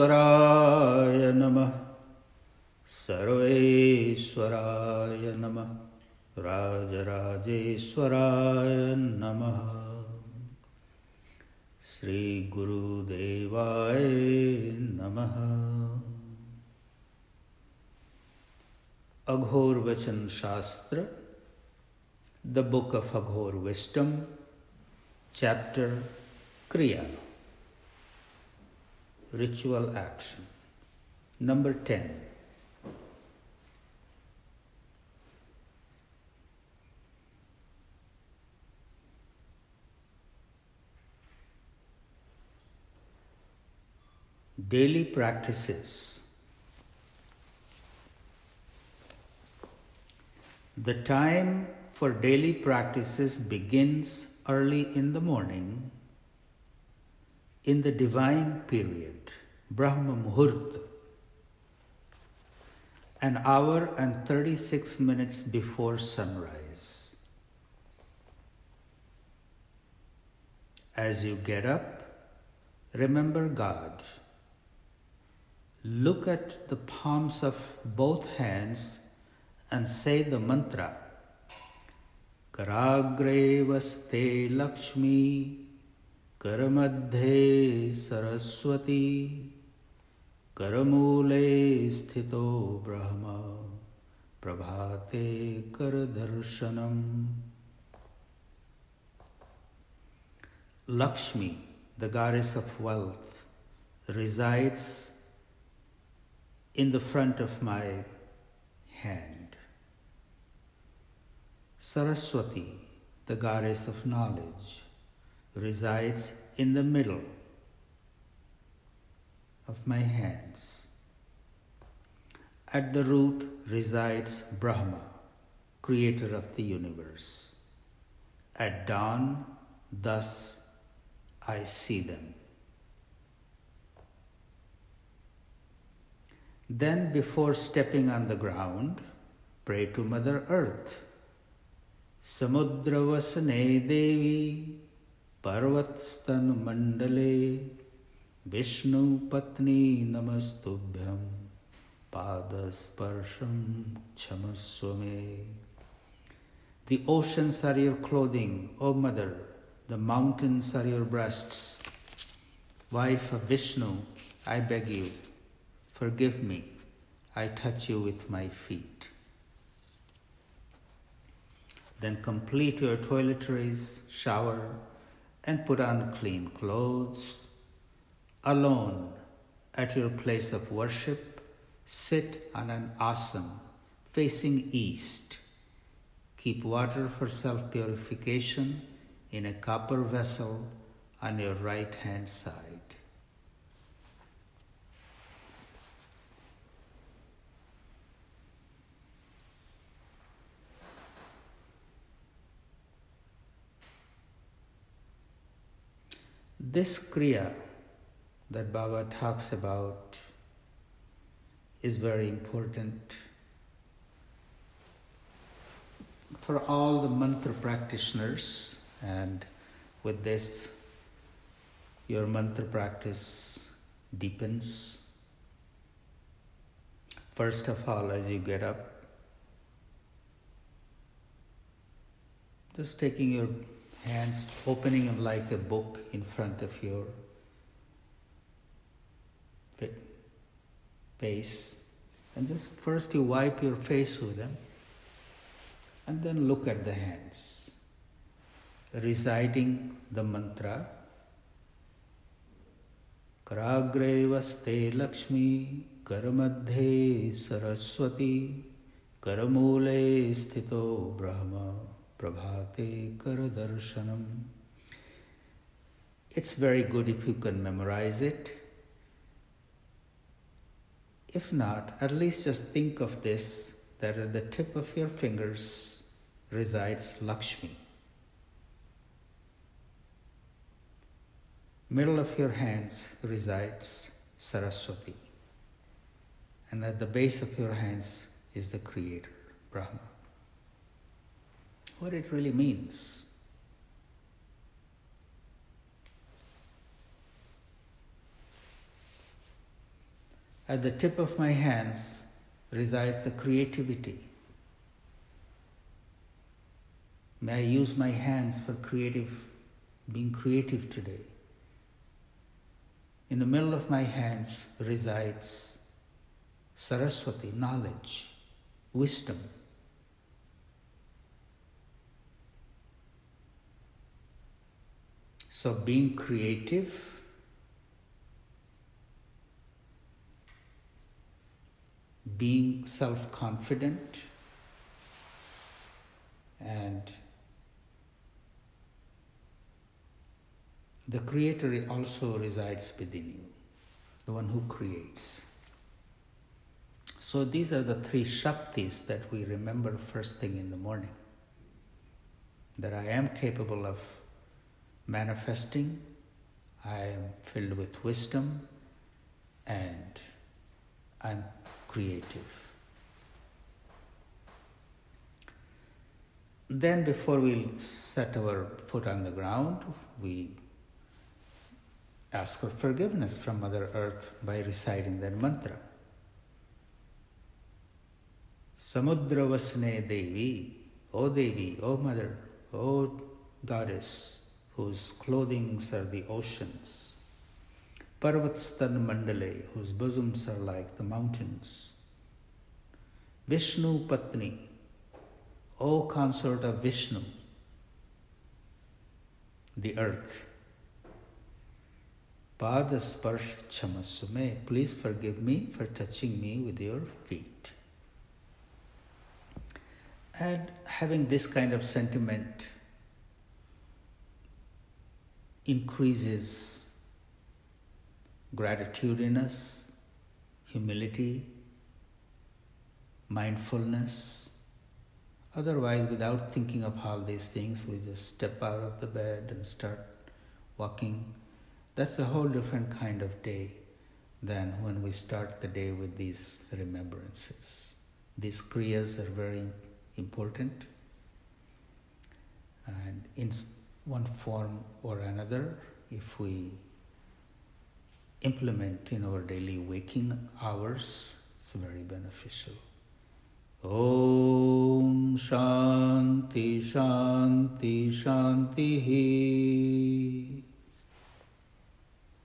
सर्वेश्वराय नमः। सर्वेश्वराय नमः। राजराजेश्वराय नमः। श्री श्रीगुरुदेवाय नमः। Aghor Vachan Shastra the book of Aghor wisdom, chapter, kriya. Ritual action, number 10. Daily practices. The time for daily practices begins early in the morning in the divine period, Brahma Muhurta, an hour and 36 minutes before sunrise. As you get up, remember God look at the palms of both hands and say the mantra vaste Lakshmi Karamadhe Saraswati Karamule Sthito Brahma Prabhate Karadarshanam Lakshmi, the goddess of wealth, resides in the front of my hand. Saraswati, the goddess of knowledge, resides in the middle of my hands. At the root resides Brahma, creator of the universe. At dawn, thus I see them. Then, before stepping on the ground, pray to Mother Earth. Samudravasane Devi Vishnu Patni Namastubhyam Padasparsham Chamaswame. The oceans are your clothing, O Mother, the mountains are your breasts. Wife of Vishnu, I beg you, Forgive me, I touch you with my feet. Then complete your toiletries, shower, and put on clean clothes. Alone at your place of worship, sit on an asana facing east. Keep water for self purification in a copper vessel on your right hand side. This Kriya that Baba talks about is very important for all the mantra practitioners, and with this, your mantra practice deepens. First of all, as you get up, just taking your hands, opening them like a book in front of your face. And just first you wipe your face with them, and then look at the hands, reciting the mantra. Vaste Lakshmi, Karamadhe Saraswati, Karamule Sthito Prabhate Karadarshanam. It's very good if you can memorize it. If not, at least just think of this that at the tip of your fingers resides Lakshmi. Middle of your hands resides Saraswati. And at the base of your hands is the Creator, Brahma what it really means. At the tip of my hands resides the creativity. May I use my hands for creative, being creative today. In the middle of my hands resides Saraswati, knowledge, wisdom. So, being creative, being self confident, and the Creator also resides within you, the one who creates. So, these are the three Shaktis that we remember first thing in the morning. That I am capable of manifesting, I am filled with wisdom, and I'm creative. Then, before we set our foot on the ground, we ask for forgiveness from Mother Earth by reciting that mantra. Samudravasne Devi, O Devi, O Mother, O Goddess, whose clothings are the oceans. Parvatstan Mandale, whose bosoms are like the mountains. Vishnu Patni, O consort of Vishnu, the earth. Padasparsh Chamasume, please forgive me for touching me with your feet. And having this kind of sentiment increases gratitude in us, humility, mindfulness. Otherwise, without thinking of all these things, we just step out of the bed and start walking. That's a whole different kind of day than when we start the day with these remembrances. These kriyas are very important. And in one form or another, if we implement in our daily waking hours, it's very beneficial. Om Shanti Shanti Shanti